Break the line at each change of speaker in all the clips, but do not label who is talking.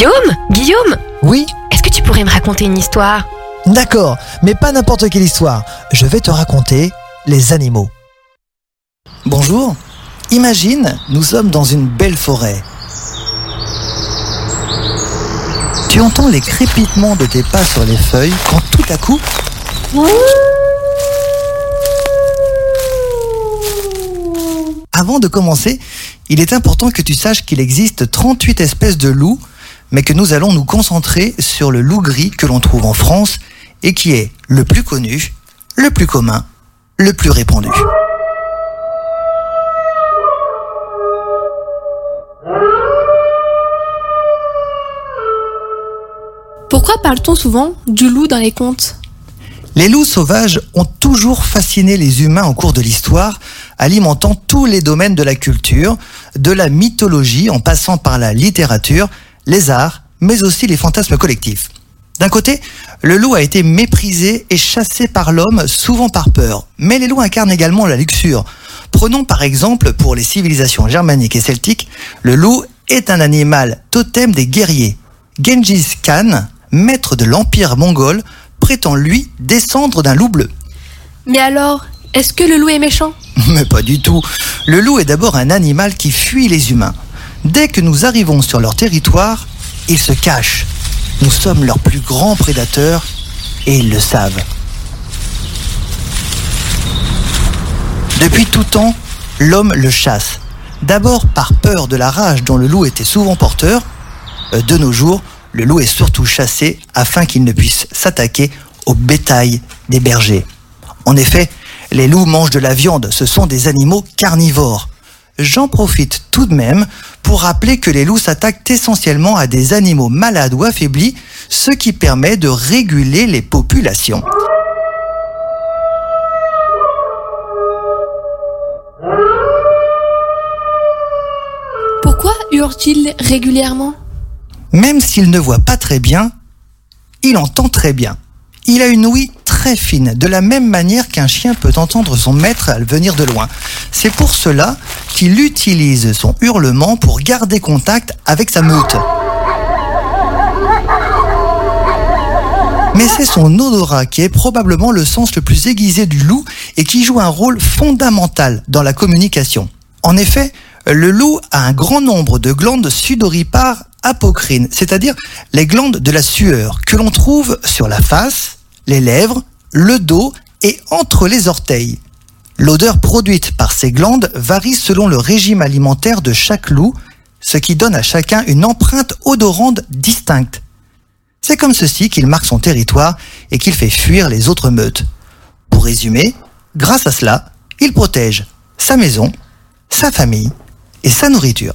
Guillaume Guillaume
Oui
Est-ce que tu pourrais me raconter une histoire?
D'accord, mais pas n'importe quelle histoire. Je vais te raconter les animaux. Bonjour. Imagine, nous sommes dans une belle forêt. Tu entends les crépitements de tes pas sur les feuilles quand tout à coup... Avant de commencer, il est important que tu saches qu'il existe 38 espèces de loups, mais que nous allons nous concentrer sur le loup gris que l'on trouve en France et qui est le plus connu, le plus commun, le plus répandu.
Pourquoi parle-t-on souvent du loup dans les contes?
Les loups sauvages ont toujours fasciné les humains au cours de l'histoire, alimentant tous les domaines de la culture, de la mythologie en passant par la littérature, les arts, mais aussi les fantasmes collectifs. D'un côté, le loup a été méprisé et chassé par l'homme, souvent par peur. Mais les loups incarnent également la luxure. Prenons par exemple pour les civilisations germaniques et celtiques, le loup est un animal totem des guerriers. Genghis Khan, maître de l'empire mongol, prétend lui descendre d'un loup bleu.
Mais alors, est-ce que le loup est méchant?
Mais pas du tout. Le loup est d'abord un animal qui fuit les humains. Dès que nous arrivons sur leur territoire, il se cache. Nous sommes leurs plus grands prédateurs et ils le savent. Depuis tout temps, l'homme le chasse. D'abord par peur de la rage dont le loup était souvent porteur. Euh, De nos jours, le loup est surtout chassé afin qu'il ne puisse s'attaquer au bétail des bergers. En effet, les loups mangent de la viande, ce sont des animaux carnivores. J'en profite tout de même pour rappeler que les loups s'attaquent essentiellement à des animaux malades ou affaiblis, ce qui permet de réguler les populations.
Pourquoi hurle-t-il régulièrement?
Même s'il ne voit pas très bien, il entend très bien. Il a une ouïe très fine, de la même manière qu'un chien peut entendre son maître venir de loin. C'est pour cela qu'il utilise son hurlement pour garder contact avec sa meute. Mais c'est son odorat qui est probablement le sens le plus aiguisé du loup et qui joue un rôle fondamental dans la communication. En effet, le loup a un grand nombre de glandes sudoripares apocrines, c'est-à-dire les glandes de la sueur, que l'on trouve sur la face, les lèvres, le dos et entre les orteils. L'odeur produite par ces glandes varie selon le régime alimentaire de chaque loup, ce qui donne à chacun une empreinte odorante distincte. C'est comme ceci qu'il marque son territoire et qu'il fait fuir les autres meutes. Pour résumer, grâce à cela, il protège sa maison, sa famille et sa nourriture.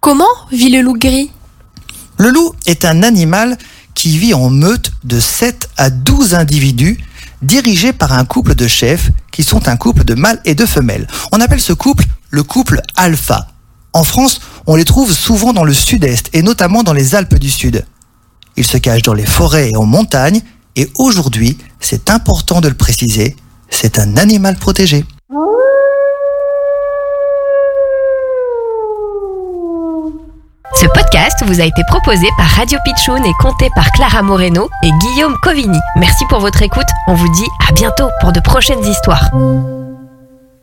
Comment vit le loup gris?
Le loup est un animal qui vit en meute de 7 à 12 individus dirigés par un couple de chefs qui sont un couple de mâles et de femelles. On appelle ce couple le couple alpha. En France, on les trouve souvent dans le sud-est et notamment dans les Alpes du Sud. Ils se cachent dans les forêts et en montagne et aujourd'hui, c'est important de le préciser, c'est un animal protégé.
Vous a été proposé par Radio Pitchoun et compté par Clara Moreno et Guillaume Covini. Merci pour votre écoute. On vous dit à bientôt pour de prochaines histoires.